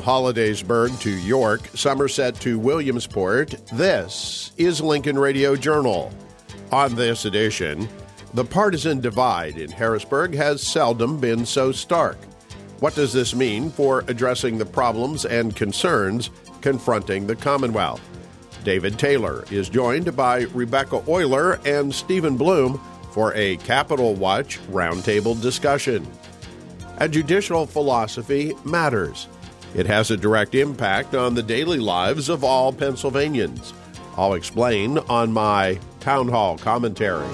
Hollidaysburg to York, Somerset to Williamsport, this is Lincoln Radio Journal. On this edition, the partisan divide in Harrisburg has seldom been so stark. What does this mean for addressing the problems and concerns confronting the Commonwealth? David Taylor is joined by Rebecca Oyler and Stephen Bloom for a Capital Watch roundtable discussion. A judicial philosophy matters. It has a direct impact on the daily lives of all Pennsylvanians. I'll explain on my town hall commentary.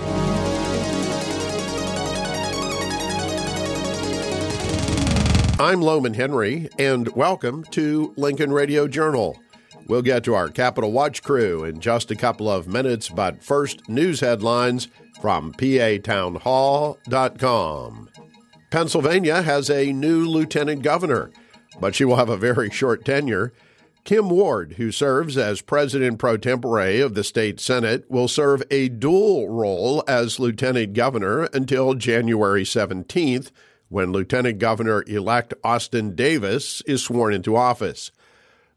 I'm Lowman Henry, and welcome to Lincoln Radio Journal. We'll get to our Capitol Watch crew in just a couple of minutes, but first, news headlines from patownhall.com. Pennsylvania has a new lieutenant governor, but she will have a very short tenure. Kim Ward, who serves as president pro tempore of the state senate, will serve a dual role as lieutenant governor until January 17th, when Lieutenant Governor elect Austin Davis is sworn into office.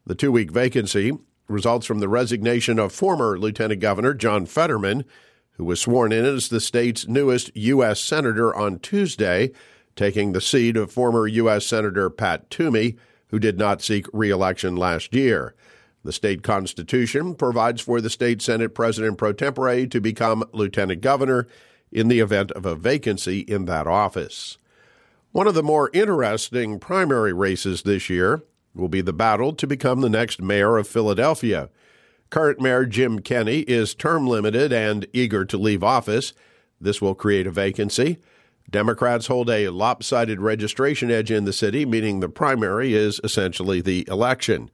The two week vacancy results from the resignation of former Lieutenant Governor John Fetterman, who was sworn in as the state's newest U.S. Senator on Tuesday taking the seat of former U.S. Senator Pat Toomey, who did not seek reelection last year. The state constitution provides for the state Senate President pro tempore to become lieutenant governor in the event of a vacancy in that office. One of the more interesting primary races this year will be the battle to become the next mayor of Philadelphia. Current Mayor Jim Kenney is term limited and eager to leave office. This will create a vacancy. Democrats hold a lopsided registration edge in the city, meaning the primary is essentially the election.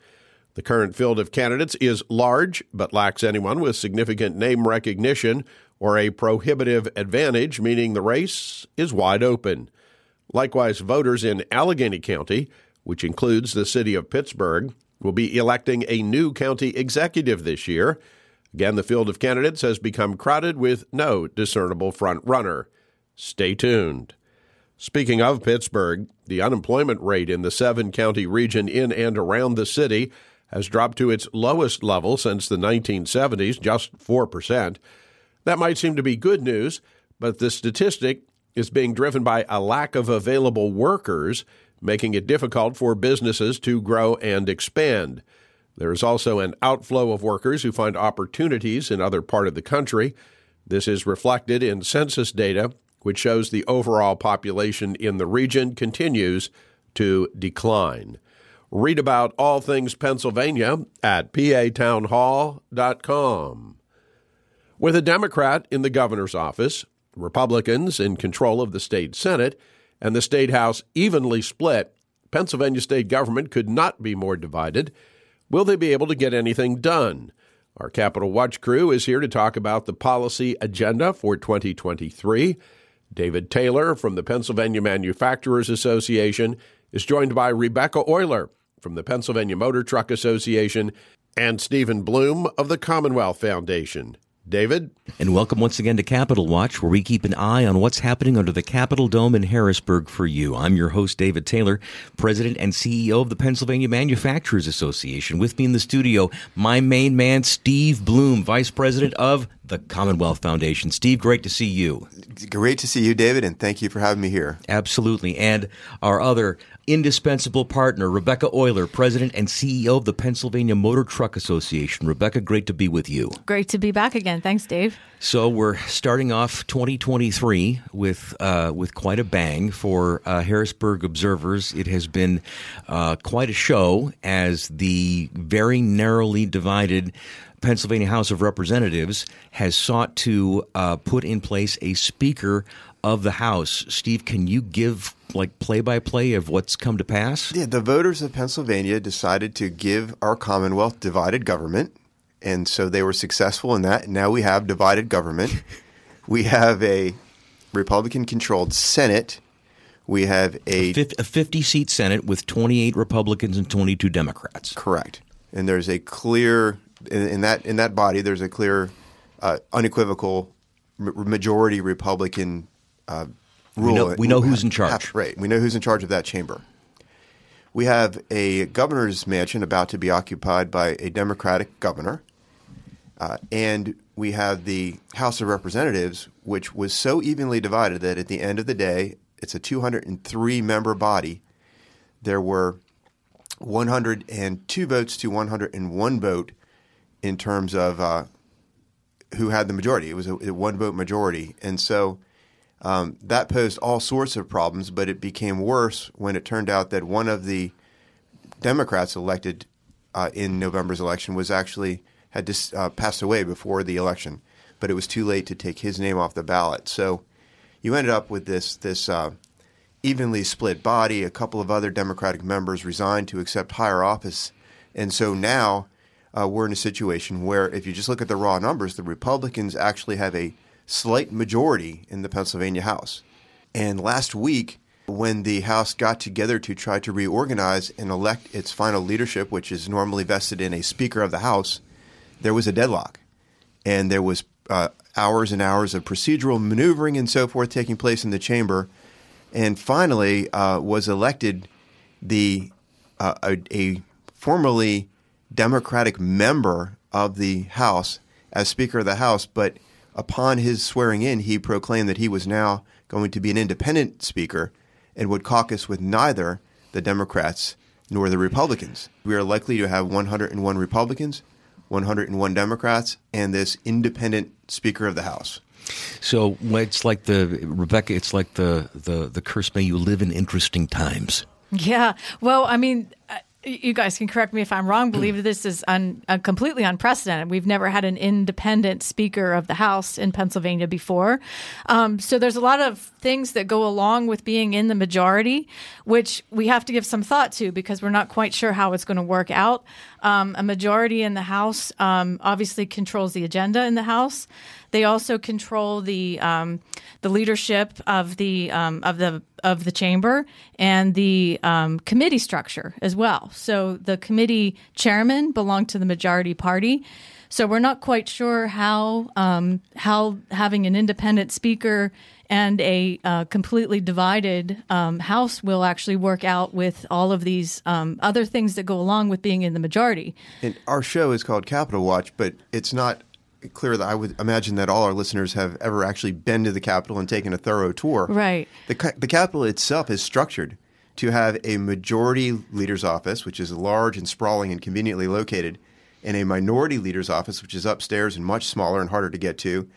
The current field of candidates is large, but lacks anyone with significant name recognition or a prohibitive advantage, meaning the race is wide open. Likewise, voters in Allegheny County, which includes the city of Pittsburgh, will be electing a new county executive this year. Again, the field of candidates has become crowded with no discernible front runner. Stay tuned. Speaking of Pittsburgh, the unemployment rate in the seven county region in and around the city has dropped to its lowest level since the 1970s, just 4%. That might seem to be good news, but the statistic is being driven by a lack of available workers, making it difficult for businesses to grow and expand. There is also an outflow of workers who find opportunities in other part of the country. This is reflected in census data which shows the overall population in the region continues to decline. Read about all things Pennsylvania at patownhall.com. With a Democrat in the governor's office, Republicans in control of the state Senate, and the state House evenly split, Pennsylvania state government could not be more divided. Will they be able to get anything done? Our Capitol Watch crew is here to talk about the policy agenda for 2023 David Taylor from the Pennsylvania Manufacturers Association is joined by Rebecca Oyler from the Pennsylvania Motor Truck Association and Stephen Bloom of the Commonwealth Foundation. David? And welcome once again to Capital Watch, where we keep an eye on what's happening under the Capitol Dome in Harrisburg for you. I'm your host, David Taylor, President and CEO of the Pennsylvania Manufacturers Association. With me in the studio, my main man, Steve Bloom, Vice President of the Commonwealth Foundation. Steve, great to see you. Great to see you, David, and thank you for having me here. Absolutely. And our other indispensable partner, Rebecca Oyler, President and CEO of the Pennsylvania Motor Truck Association. Rebecca, great to be with you. Great to be back again. Thanks, Dave. So we're starting off 2023 with uh, with quite a bang for uh, Harrisburg observers. It has been uh, quite a show as the very narrowly divided Pennsylvania House of Representatives has sought to uh, put in place a Speaker of the House. Steve, can you give like play by play of what's come to pass? Yeah, the voters of Pennsylvania decided to give our Commonwealth divided government, and so they were successful in that. Now we have divided government. we have a Republican controlled Senate. We have a, a 50 seat Senate with 28 Republicans and 22 Democrats. Correct. And there's a clear in, in that in that body there's a clear uh, unequivocal majority Republican uh, rule. We know, we know who's in charge. Right. We know who's in charge of that chamber. we have a governor's mansion about to be occupied by a Democratic governor. Uh, and we have the House of Representatives, which was so evenly divided that at the end of the day, it's a 203 member body. There were 102 votes to 101 vote in terms of uh, who had the majority. It was a, a one vote majority. And so um, that posed all sorts of problems, but it became worse when it turned out that one of the Democrats elected uh, in November's election was actually had dis, uh, passed away before the election, but it was too late to take his name off the ballot. So you ended up with this this uh, evenly split body. A couple of other Democratic members resigned to accept higher office, and so now uh, we're in a situation where, if you just look at the raw numbers, the Republicans actually have a slight majority in the Pennsylvania House. And last week, when the House got together to try to reorganize and elect its final leadership, which is normally vested in a Speaker of the House, there was a deadlock, and there was uh, hours and hours of procedural maneuvering and so forth taking place in the chamber, and finally uh, was elected the uh, a, a, formerly Democratic member of the House as Speaker of the House, but upon his swearing in, he proclaimed that he was now going to be an independent Speaker and would caucus with neither the Democrats nor the Republicans. We are likely to have 101 Republicans 101 Democrats, and this independent Speaker of the House. So it's like the Rebecca. It's like the the the curse. May you live in interesting times. Yeah. Well, I mean, you guys can correct me if I'm wrong, believe this is un, uh, completely unprecedented. We've never had an independent Speaker of the House in Pennsylvania before. Um, so there's a lot of things that go along with being in the majority, which we have to give some thought to because we're not quite sure how it's going to work out. Um, a majority in the House um, obviously controls the agenda in the House. They also control the um, the leadership of the um, of the of the chamber and the um, committee structure as well. So the committee chairman belong to the majority party. So we're not quite sure how um, how having an independent speaker and a uh, completely divided um, House will actually work out with all of these um, other things that go along with being in the majority. And our show is called Capitol Watch, but it's not clear that I would imagine that all our listeners have ever actually been to the Capitol and taken a thorough tour. Right. The, the Capitol itself is structured to have a majority leader's office, which is large and sprawling and conveniently located, and a minority leader's office, which is upstairs and much smaller and harder to get to.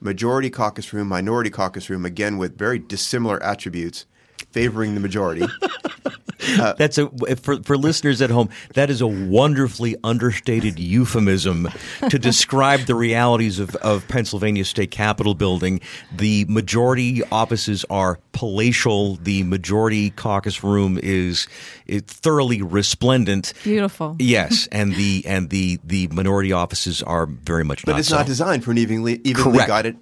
Majority caucus room, minority caucus room, again with very dissimilar attributes favoring the majority. Uh, That's a for for listeners at home. That is a wonderfully understated euphemism to describe the realities of, of Pennsylvania State Capitol building. The majority offices are palatial. The majority caucus room is, is thoroughly resplendent. Beautiful. Yes, and the and the the minority offices are very much. But not it's so. not designed for an evenly evenly divided,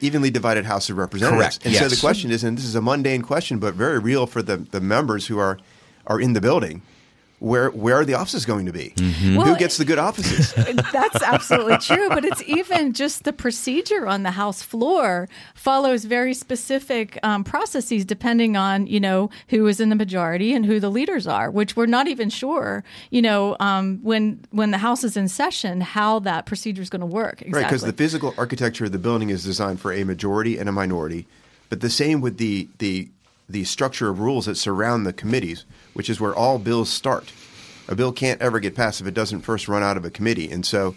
evenly divided House of Representatives. Correct. And yes. so the question is, and this is a mundane question, but very real for the the members who are are in the building where where are the offices going to be? Mm-hmm. Well, Who gets the good offices? That's absolutely true. But it's even just the procedure on the House floor follows very specific um, processes depending on you know who is in the majority and who the leaders are, which we're not even sure. You know um, when when the House is in session, how that procedure is going to work. Exactly. Right, because the physical architecture of the building is designed for a majority and a minority, but the same with the the the structure of rules that surround the committees, which is where all bills start. A bill can't ever get passed if it doesn't first run out of a committee. And so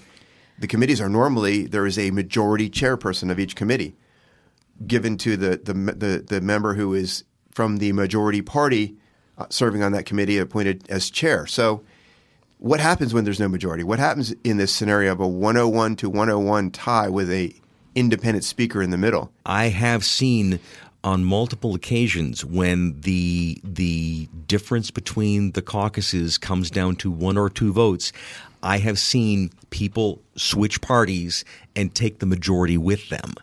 the committees are normally there is a majority chairperson of each committee given to the the the, the member who is from the majority party uh, serving on that committee appointed as chair. So what happens when there's no majority? What happens in this scenario of a 101 to 101 tie with a independent speaker in the middle? I have seen on multiple occasions when the the difference between the caucuses comes down to one or two votes, I have seen people switch parties and take the majority with them.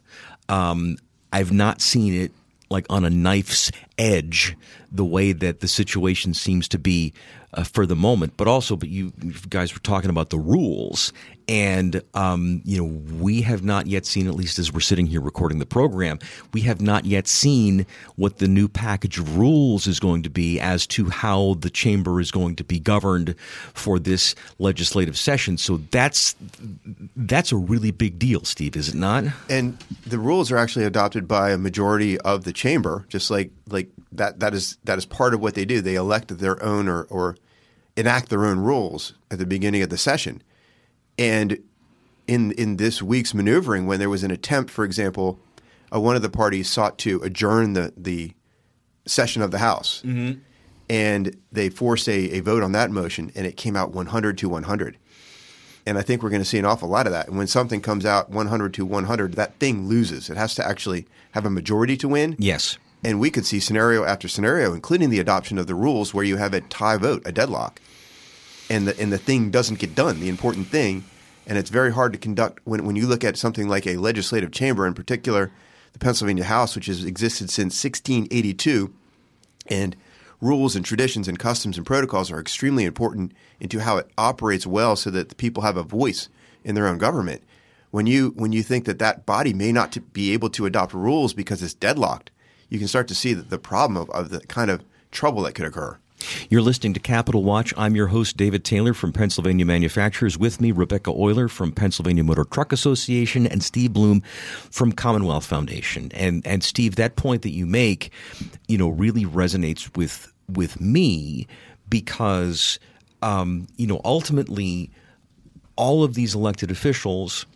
Um, I've not seen it like on a knife's edge the way that the situation seems to be uh, for the moment, but also, but you, you guys were talking about the rules, and um, you know we have not yet seen, at least as we're sitting here recording the program, we have not yet seen what the new package of rules is going to be as to how the chamber is going to be governed for this legislative session. So that's that's a really big deal, Steve, is it not? And the rules are actually adopted by a majority of the chamber, just like like that that is that is part of what they do. They elect their own or, or enact their own rules at the beginning of the session. And in in this week's maneuvering, when there was an attempt, for example, uh, one of the parties sought to adjourn the the session of the House, mm-hmm. and they forced a, a vote on that motion, and it came out 100 to 100. And I think we're going to see an awful lot of that. And when something comes out 100 to 100, that thing loses. It has to actually have a majority to win. Yes. And we could see scenario after scenario, including the adoption of the rules, where you have a tie vote, a deadlock, and the and the thing doesn't get done, the important thing. And it's very hard to conduct when when you look at something like a legislative chamber, in particular, the Pennsylvania House, which has existed since 1682, and rules and traditions and customs and protocols are extremely important into how it operates well, so that the people have a voice in their own government. When you when you think that that body may not be able to adopt rules because it's deadlocked, you can start to see the problem of, of the kind of trouble that could occur. You're listening to Capital Watch. I'm your host, David Taylor from Pennsylvania Manufacturers. With me, Rebecca Oyler from Pennsylvania Motor Truck Association and Steve Bloom from Commonwealth Foundation. And and Steve, that point that you make, you know, really resonates with with me because um, you know, ultimately all of these elected officials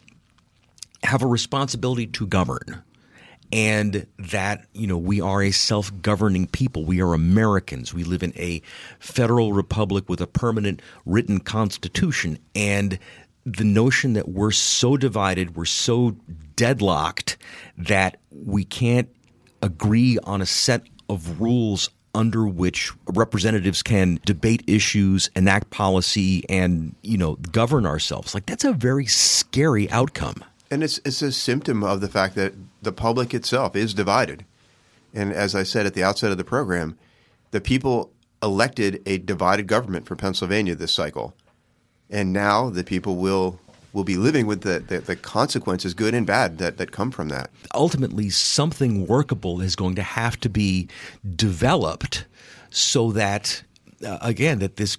have a responsibility to govern and that you know we are a self-governing people we are americans we live in a federal republic with a permanent written constitution and the notion that we're so divided we're so deadlocked that we can't agree on a set of rules under which representatives can debate issues, enact policy, and you know govern ourselves. Like that's a very scary outcome. And it's it's a symptom of the fact that the public itself is divided. And as I said at the outset of the program, the people elected a divided government for Pennsylvania this cycle. And now the people will will be living with the, the, the, consequences, good and bad, that, that come from that. Ultimately, something workable is going to have to be developed so that, uh, again, that this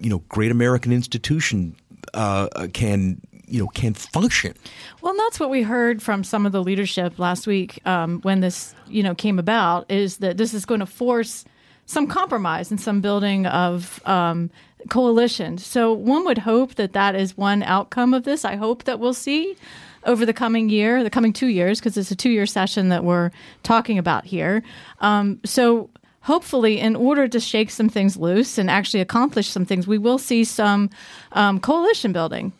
you know great American institution uh, can you know can function. Well, that's what we heard from some of the leadership last week um, when this you know came about is that this is going to force some compromise and some building of um, coalition. So one would hope that that is one outcome of this. I hope that we'll see over the coming year, the coming two years, because it's a two year session that we're talking about here. Um, so hopefully, in order to shake some things loose and actually accomplish some things, we will see some um, coalition building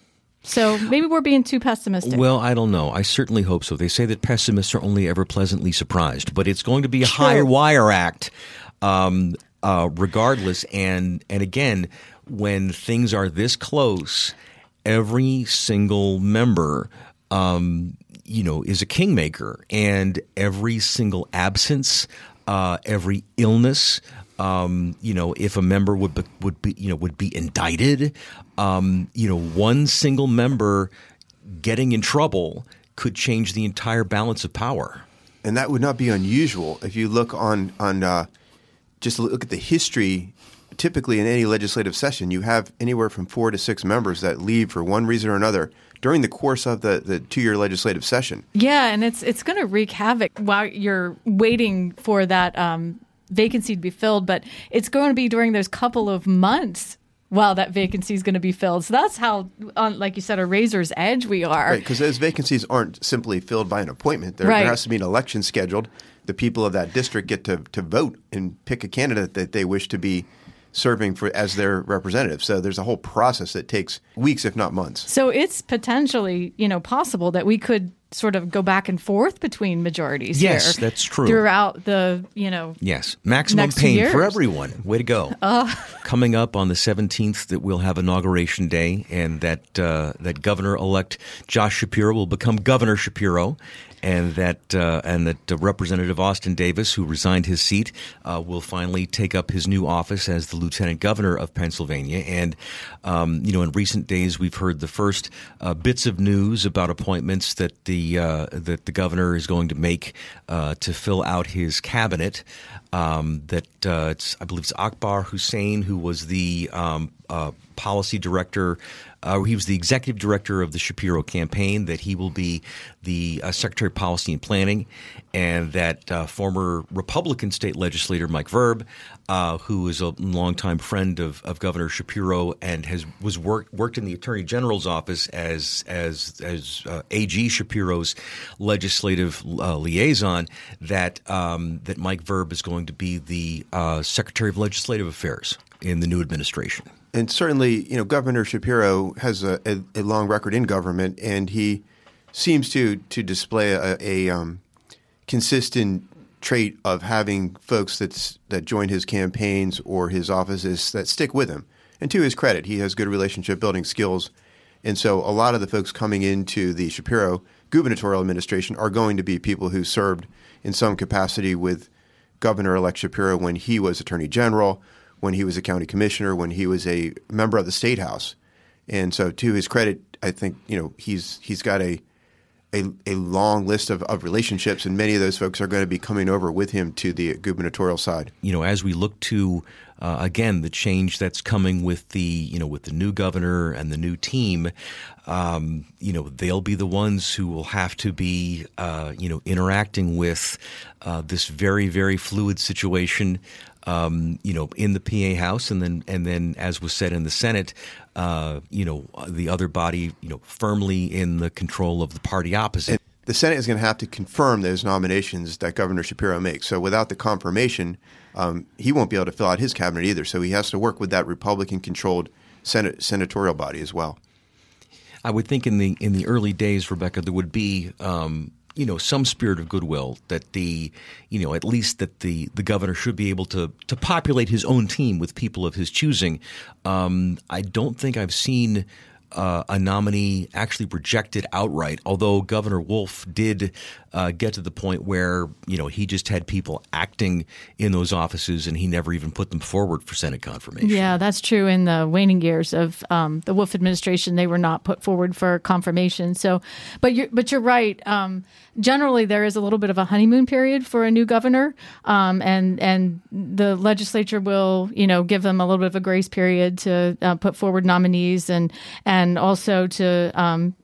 so maybe we're being too pessimistic. Well, I don't know. I certainly hope so. They say that pessimists are only ever pleasantly surprised, but it's going to be a high wire act, um, uh, regardless. And and again, when things are this close, every single member. Um, you know, is a kingmaker, and every single absence, uh, every illness, um, you know, if a member would be, would be you know would be indicted, um, you know, one single member getting in trouble could change the entire balance of power. And that would not be unusual if you look on on uh, just look at the history. Typically, in any legislative session, you have anywhere from four to six members that leave for one reason or another during the course of the, the two year legislative session. Yeah, and it's it's going to wreak havoc while you're waiting for that um, vacancy to be filled. But it's going to be during those couple of months while that vacancy is going to be filled. So that's how, on, like you said, a razor's edge we are. Right, because those vacancies aren't simply filled by an appointment. There, right. there, has to be an election scheduled. The people of that district get to, to vote and pick a candidate that they wish to be serving for as their representative. So there's a whole process that takes weeks, if not months. So it's potentially, you know, possible that we could sort of go back and forth between majorities. Yes, here that's true. Throughout the you know Yes, maximum Next two pain for everyone. Way to go! Coming up on the seventeenth, that we'll have inauguration day, and that uh, that Governor elect Josh Shapiro will become Governor Shapiro, and that uh, and that uh, Representative Austin Davis, who resigned his seat, uh, will finally take up his new office as the Lieutenant Governor of Pennsylvania. And um, you know, in recent days, we've heard the first uh, bits of news about appointments that the uh, that the governor is going to make uh, to fill out his cabinet. Um, that it's, I believe it's Akbar Hossain, who was the um, policy director. Uh, he was the executive director of the Shapiro campaign. That he will be the uh, Secretary of Policy and Planning, and that uh, former Republican state legislator Mike Vereb, uh, who is a longtime friend of, of Governor Shapiro and has was worked worked in the Attorney General's office as as as uh, AG Shapiro's legislative uh, liaison. That um, that Mike Vereb is going to be the Secretary of Legislative Affairs in the new administration. And certainly, you know, Governor Shapiro has a, a, a long record in government, and he seems to to display a, a um, consistent trait of having folks that's that join his campaigns or his offices that stick with him. And to his credit, he has good relationship building skills, and so a lot of the folks coming into the Shapiro gubernatorial administration are going to be people who served in some capacity with Governor-elect Shapiro when he was Attorney General, when he was a county commissioner, when he was a member of the state house. And so, to his credit, I think you know he's he's got a a, a long list of, of relationships, and many of those folks are going to be coming over with him to the gubernatorial side. you know, as we look to uh, again the change that's coming with the you know with the new governor and the new team, um, you know, they'll be the ones who will have to be uh, you know interacting with uh, this very very fluid situation. Um, you know, in the PA House, and then and then, as was said in the Senate, uh, you know, the other body, you know, firmly in the control of the party opposite. The Senate is going to have to confirm those nominations that Governor Shapiro makes. So, without the confirmation, um, he won't be able to fill out his cabinet either. So, he has to work with that Republican-controlled Senate senatorial body as well. I would think in the in the early days, Rebecca, there would be um, you know some spirit of goodwill that the you know at least that the the governor should be able to to populate his own team with people of his choosing. Um, I don't think I've seen. Uh, a nominee actually rejected outright, although Governor Wolf did uh, get to the point where you know he just had people acting in those offices and he never even put them forward for Senate confirmation. Yeah, that's true. In the waning years of um, the Wolf administration, they were not put forward for confirmation. So, but you're but you're right. Um, generally, there is a little bit of a honeymoon period for a new governor, um, and and the legislature will you know give them a little bit of a grace period to uh, put forward nominees and and also to um,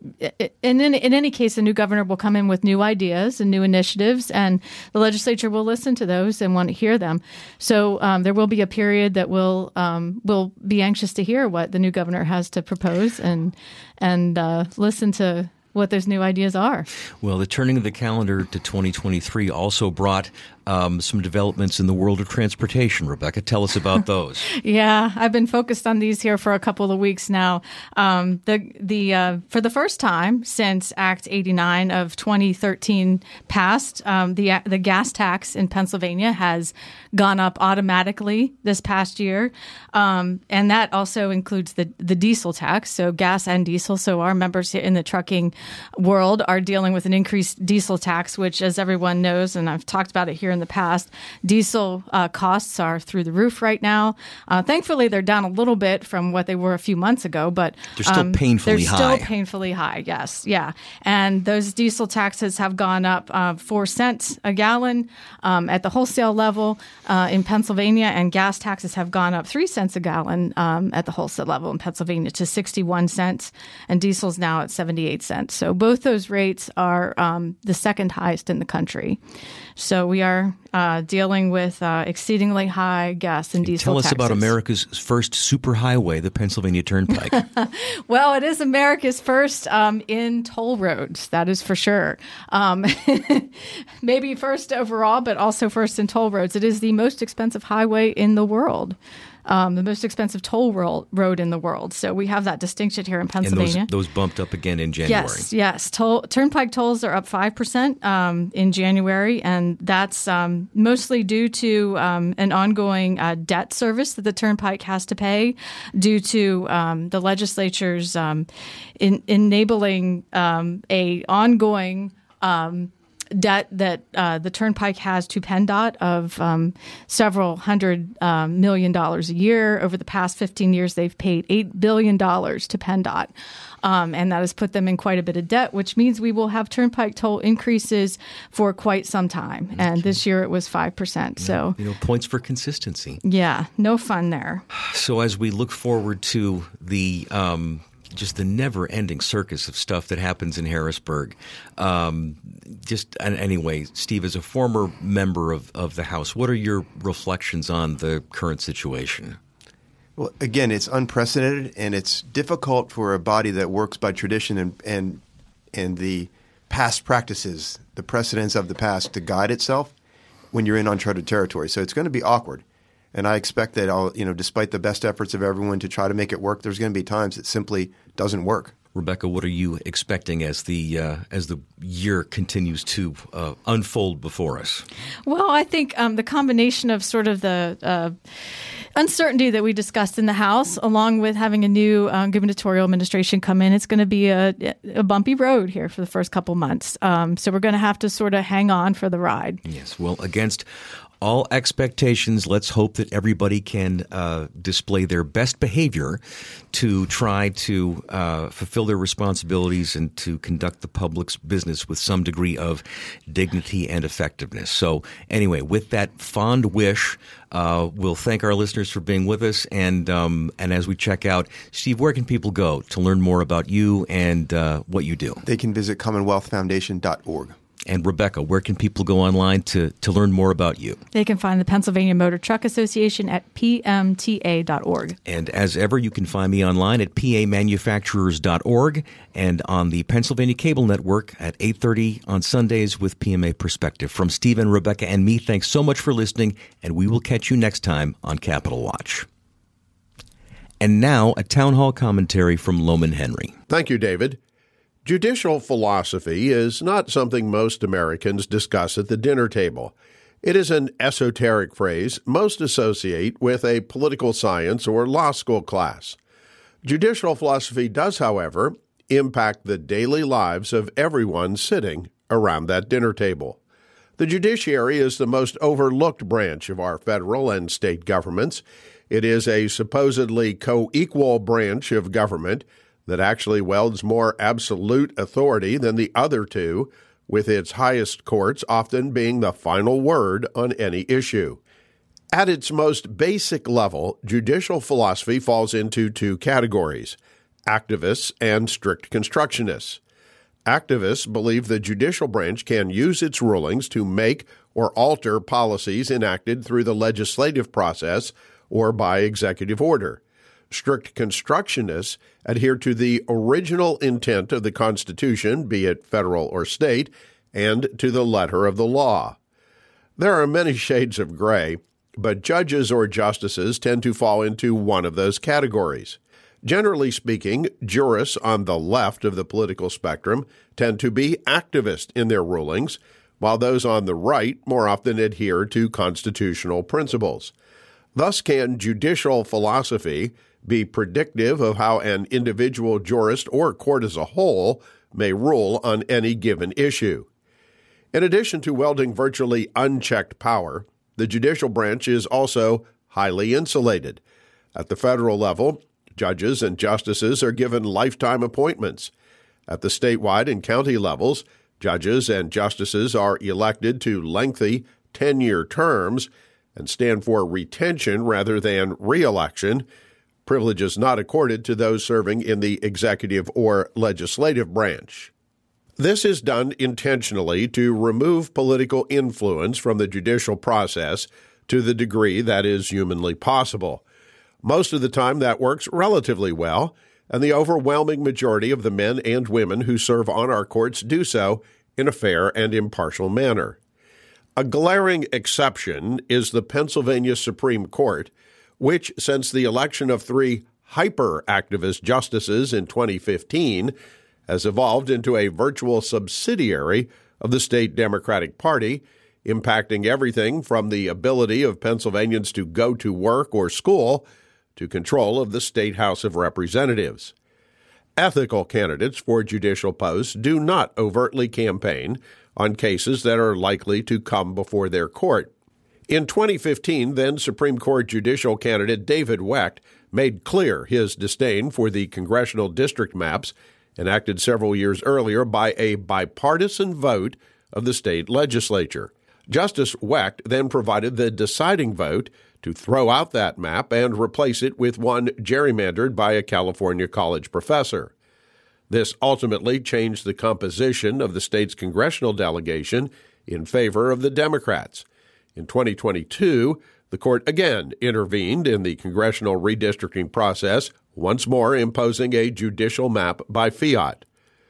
in, in any case, a new governor will come in with new ideas and new initiatives, and the legislature will listen to those and want to hear them. So um, there will be a period that will um, will be anxious to hear what the new governor has to propose and and uh, listen to what those new ideas are. Well, the turning of the calendar to 2023 also brought um, some developments in the world of transportation. Rebecca, tell us about those. Yeah, I've been focused on these here for a couple of weeks now. Um, the the uh, for the first time since Act 89 of 2013 passed, um, the the gas tax in Pennsylvania has gone up automatically this past year, um, and that also includes the the diesel tax. So gas and diesel. So our members in the trucking world are dealing with an increased diesel tax, which, as everyone knows, and I've talked about it here in the past, diesel uh, costs are through the roof right now. Uh, thankfully, they're down a little bit from what they were a few months ago, but They're still um, painfully they're high. still painfully high. Yes, yeah, and those diesel taxes have gone up uh, four cents a gallon um, at the wholesale level uh, in Pennsylvania, and gas taxes have gone up three cents a gallon um, at the wholesale level in Pennsylvania to sixty-one cents, and diesel's now at seventy-eight cents. So both those rates are um, the second highest in the country. So we are uh, dealing with uh, exceedingly high gas and diesel tell us about. America's first superhighway, the Pennsylvania Turnpike. Well, it is America's first um, in toll roads, that is for sure. Um, maybe first overall, but also first in toll roads. It is the most expensive highway in the world. Um, the most expensive toll ro- road in the world. So we have that distinction here in Pennsylvania. those, those bumped up again in January. Yes, yes. Toll, turnpike tolls are up five percent um, in January, and that's um, mostly due to um, an ongoing uh, debt service that the turnpike has to pay, due to um, the legislature's um, in, enabling um, a ongoing. Debt that uh, the Turnpike has to PennDOT of um, several hundred um, million dollars a year. Over the past 15 years, they've paid $8 billion to PennDOT. Um, and that has put them in quite a bit of debt, which means we will have turnpike toll increases for quite some time. And this year it was 5%. So, You know, points for consistency. yeah, no fun there. So as we look forward to the um, just the never-ending circus of stuff that happens in Harrisburg, um, just anyway, Steve, as a former member of, of the House, what are your reflections on the current situation? Well, again, it's unprecedented, and it's difficult for a body that works by tradition and and and the past practices, the precedents of the past, to guide itself when you're in uncharted territory. So it's going to be awkward, and I expect that, I'll, you know, despite the best efforts of everyone to try to make it work, there's going to be times it simply doesn't work. Rebecca, what are you expecting as the uh, as the year continues to uh, unfold before us? Well, I think um, the combination of sort of the uh, uncertainty that we discussed in the House, along with having a new uh, gubernatorial administration come in, it's going to be a, a bumpy road here for the first couple months. Um, so we're going to have to sort of hang on for the ride. Yes. Well, against all expectations, let's hope that everybody can uh, display their best behavior to try to uh, fulfill their responsibilities and to conduct the public's business with some degree of dignity and effectiveness. So, anyway, with that fond wish, uh, we'll thank our listeners for being with us. And um, and as we check out, Steve, where can people go to learn more about you and uh, what you do? They can visit CommonwealthFoundation.org. And Rebecca, where can people go online to, to learn more about you? They can find the Pennsylvania Motor Truck Association at pmta.org. And as ever, you can find me online at pamanufacturers.org and on the Pennsylvania Cable Network at 8.30 on Sundays with PMA Perspective. From Stephen, Rebecca, and me, thanks so much for listening, and we will catch you next time on Capital Watch. And now, a town hall commentary from Lowman Henry. Thank you, David. Judicial philosophy is not something most Americans discuss at the dinner table. It is an esoteric phrase most associate with a political science or law school class. Judicial philosophy does, however, impact the daily lives of everyone sitting around that dinner table. The judiciary is the most overlooked branch of our federal and state governments. It is a supposedly co equal branch of government that actually welds more absolute authority than the other two, with its highest courts often being the final word on any issue. At its most basic level, judicial philosophy falls into two categories activists and strict constructionists. Activists believe the judicial branch can use its rulings to make or alter policies enacted through the legislative process or by executive order. Strict constructionists adhere to the original intent of the Constitution, be it federal or state, and to the letter of the law. There are many shades of gray, but judges or justices tend to fall into one of those categories. Generally speaking, jurists on the left of the political spectrum tend to be activist in their rulings, while those on the right more often adhere to constitutional principles. Thus, can judicial philosophy be predictive of how an individual jurist or court as a whole may rule on any given issue? In addition to wielding virtually unchecked power, the judicial branch is also highly insulated. At the federal level, judges and justices are given lifetime appointments. At the statewide and county levels, judges and justices are elected to lengthy 10 year terms and stand for retention rather than reelection, privileges not accorded to those serving in the executive or legislative branch. This is done intentionally to remove political influence from the judicial process to the degree that is humanly possible. Most of the time, that works relatively well, and the overwhelming majority of the men and women who serve on our courts do so in a fair and impartial manner. A glaring exception is the Pennsylvania Supreme Court, which, since the election of three hyper activist justices in 2015, has evolved into a virtual subsidiary of the state Democratic Party, impacting everything from the ability of Pennsylvanians to go to work or school to control of the state House of Representatives. Ethical candidates for judicial posts do not overtly campaign on cases that are likely to come before their court. In 2015, then Supreme Court judicial candidate David Wecht made clear his disdain for the congressional district maps enacted several years earlier by a bipartisan vote of the state legislature. Justice Wecht then provided the deciding vote to throw out that map and replace it with one gerrymandered by a California college professor. This ultimately changed the composition of the state's congressional delegation in favor of the Democrats. In 2022, the court again intervened in the congressional redistricting process, once more imposing a judicial map by fiat.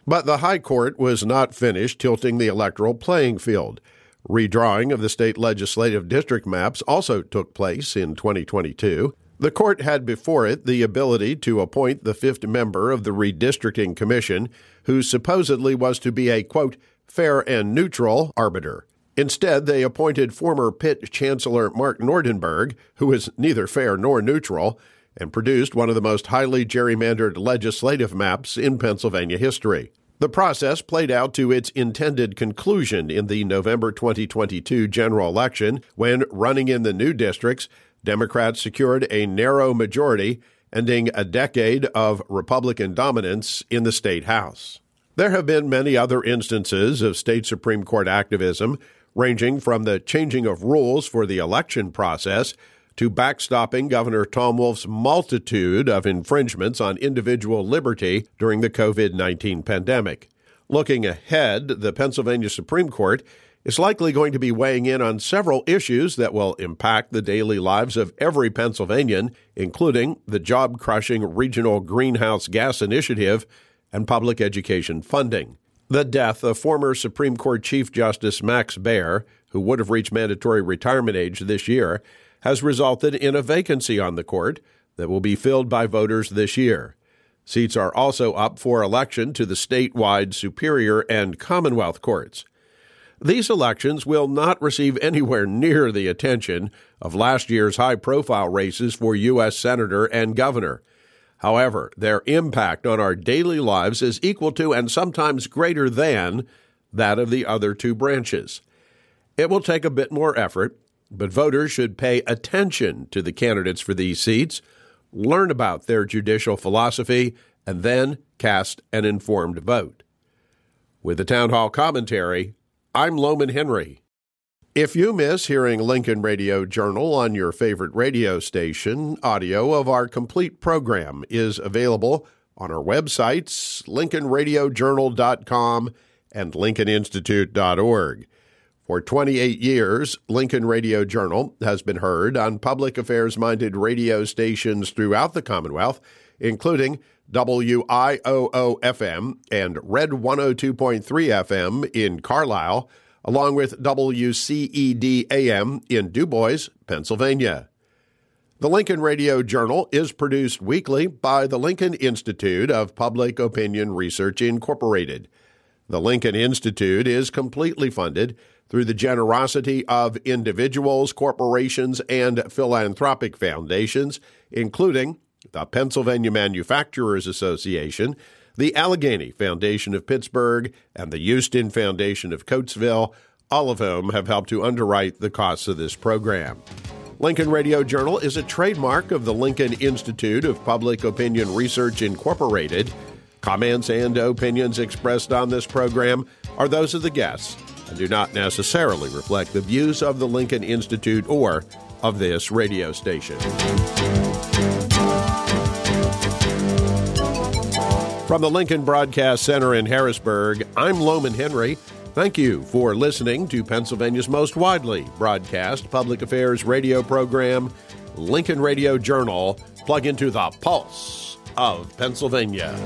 But the High Court was not finished tilting the electoral playing field. Redrawing of the state legislative district maps also took place in 2022. The court had before it the ability to appoint the fifth member of the redistricting commission, who supposedly was to be a, quote, fair and neutral arbiter. Instead, they appointed former Pitt Chancellor Mark Nordenberg, who is neither fair nor neutral, and produced one of the most highly gerrymandered legislative maps in Pennsylvania history. The process played out to its intended conclusion in the November 2022 general election when, running in the new districts, Democrats secured a narrow majority, ending a decade of Republican dominance in the state House. There have been many other instances of state Supreme Court activism ranging from the changing of rules for the election process to backstopping Governor Tom Wolf's multitude of infringements on individual liberty during the COVID 19 pandemic. Looking ahead, the Pennsylvania Supreme Court is likely going to be weighing in on several issues that will impact the daily lives of every Pennsylvanian, including the job crushing Regional Greenhouse Gas Initiative and public education funding. The death of former Supreme Court Chief Justice Max Baer, who would have reached mandatory retirement age this year, has resulted in a vacancy on the court that will be filled by voters this year. Seats are also up for election to the statewide Superior and Commonwealth courts. These elections will not receive anywhere near the attention of last year's high profile races for U.S. Senator and Governor. However, their impact on our daily lives is equal to and sometimes greater than that of the other two branches. It will take a bit more effort, but voters should pay attention to the candidates for these seats, learn about their judicial philosophy, and then cast an informed vote. With the Town Hall commentary, I'm Lowman Henry. If you miss hearing Lincoln Radio Journal on your favorite radio station, audio of our complete program is available on our websites, lincolnradiojournal.com and lincolninstitute.org. For 28 years, Lincoln Radio Journal has been heard on public affairs minded radio stations throughout the Commonwealth, including WIOO FM and Red 102.3 FM in Carlisle along with WCED AM in Du Bois, Pennsylvania. The Lincoln Radio Journal is produced weekly by the Lincoln Institute of Public Opinion Research, Incorporated. The Lincoln Institute is completely funded through the generosity of individuals, corporations, and philanthropic foundations, including the Pennsylvania Manufacturers Association, the Allegheny Foundation of Pittsburgh, and the Huston Foundation of Coatesville, all of whom have helped to underwrite the costs of this program. Lincoln Radio Journal is a trademark of the Lincoln Institute of Public Opinion Research, Incorporated. Comments and opinions expressed on this program are those of the guests and do not necessarily reflect the views of the Lincoln Institute or of this radio station. From the Lincoln Broadcast Center in Harrisburg, I'm Lowman Henry. Thank you for listening to Pennsylvania's most widely broadcast public affairs radio program, Lincoln Radio Journal. Plug into the pulse of Pennsylvania.